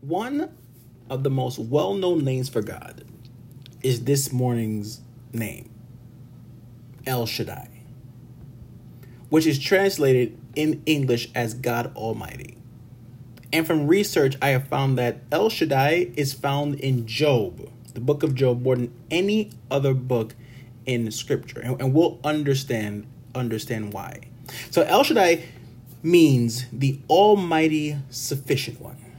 One of the most well known names for God is this morning's name El Shaddai, which is translated in English as God Almighty. And from research, I have found that El Shaddai is found in Job, the book of Job, more than any other book in Scripture, and, we'll understand understand why. So El Shaddai means the Almighty Sufficient One.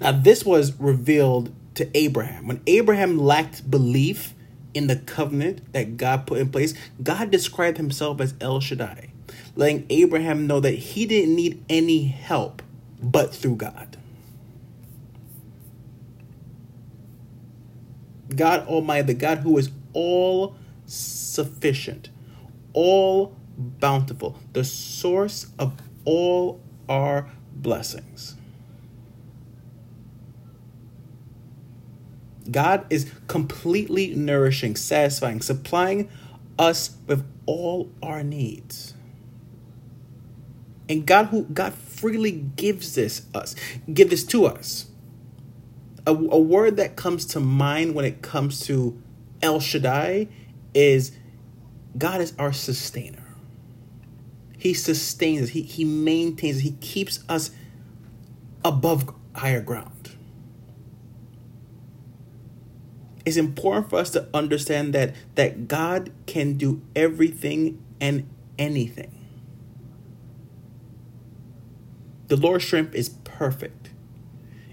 Now, this was revealed to Abraham. When Abraham lacked belief in the covenant that God put in place, God described himself as El Shaddai, letting Abraham know that he didn't need any help but through God. God Almighty, the God who is all sufficient, all bountiful, the source of all our blessings. God is completely nourishing, satisfying, supplying us with all our needs. And God who God freely gives this us, give this to us. A, a word that comes to mind when it comes to El Shaddai is God is our sustainer. He sustains us. He, he maintains us. He keeps us above higher ground. It's important for us to understand that that God can do everything and anything. The Lord's strength is perfect.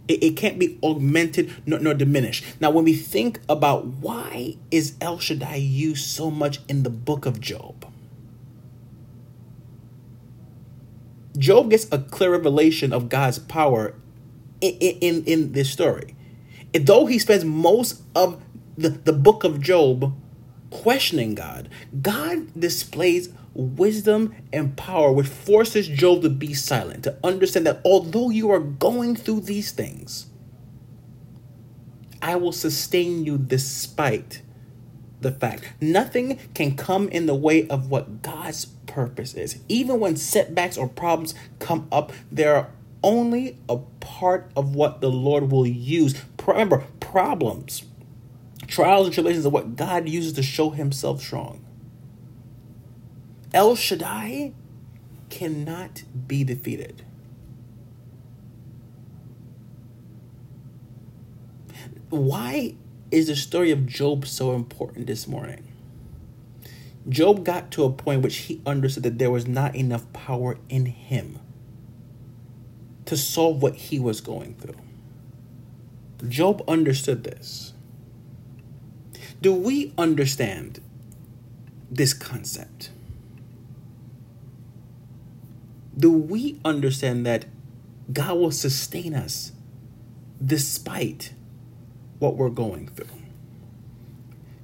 It, it can't be augmented nor, nor diminished. Now, when we think about why is El Shaddai used so much in the book of Job, Job gets a clear revelation of God's power in, in, in this story though he spends most of the, the book of Job questioning God, God displays wisdom and power which forces Job to be silent, to understand that although you are going through these things, I will sustain you despite the fact. Nothing can come in the way of what God's purpose is. Even when setbacks or problems come up, they're only a part of what the Lord will use. Remember, problems, trials, and tribulations are what God uses to show himself strong. El Shaddai cannot be defeated. Why is the story of Job so important this morning? Job got to a point which he understood that there was not enough power in him to solve what he was going through. Job understood this. Do we understand this concept? Do we understand that God will sustain us despite what we're going through?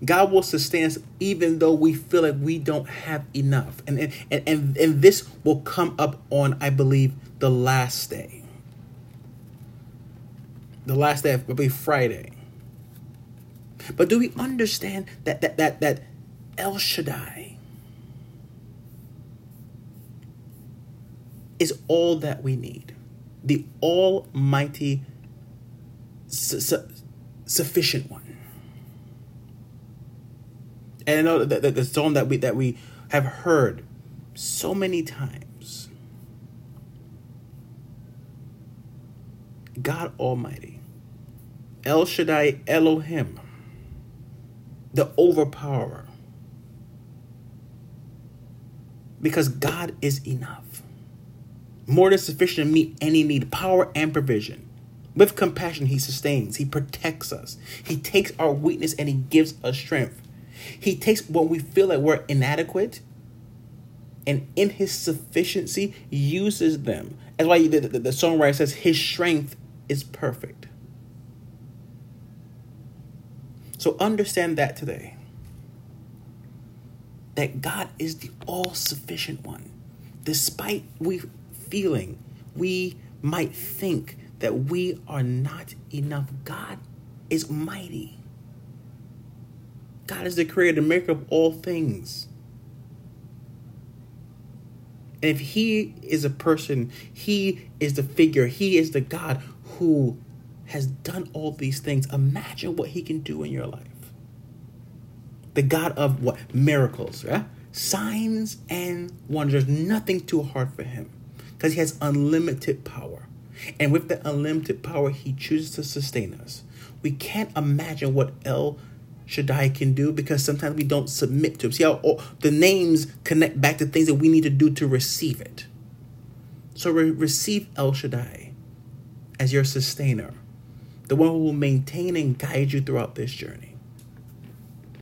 God will sustain us even though we feel like we don't have enough. And, and, and, and this will come up on, I believe, the last day. The last day will be Friday. But do we understand that that that that El Shaddai is all that we need? The almighty su- su- sufficient one. And I know that, that the song that we that we have heard so many times. God Almighty, El Shaddai Elohim, the overpowerer. Because God is enough. More than sufficient to meet any need, power and provision. With compassion, He sustains, He protects us. He takes our weakness and He gives us strength. He takes when we feel like we're inadequate and in his sufficiency uses them. That's why the, the, the songwriter says his strength is perfect. So understand that today. That God is the all sufficient one. Despite we feeling, we might think that we are not enough, God is mighty. God is the creator, maker of all things. And if He is a person, He is the figure, He is the God who has done all these things, imagine what he can do in your life. The God of what? Miracles, right? Signs and wonders. Nothing too hard for him because he has unlimited power. And with the unlimited power, he chooses to sustain us. We can't imagine what El Shaddai can do because sometimes we don't submit to him. See how all, the names connect back to things that we need to do to receive it. So re- receive El Shaddai as your sustainer, the one who will maintain and guide you throughout this journey.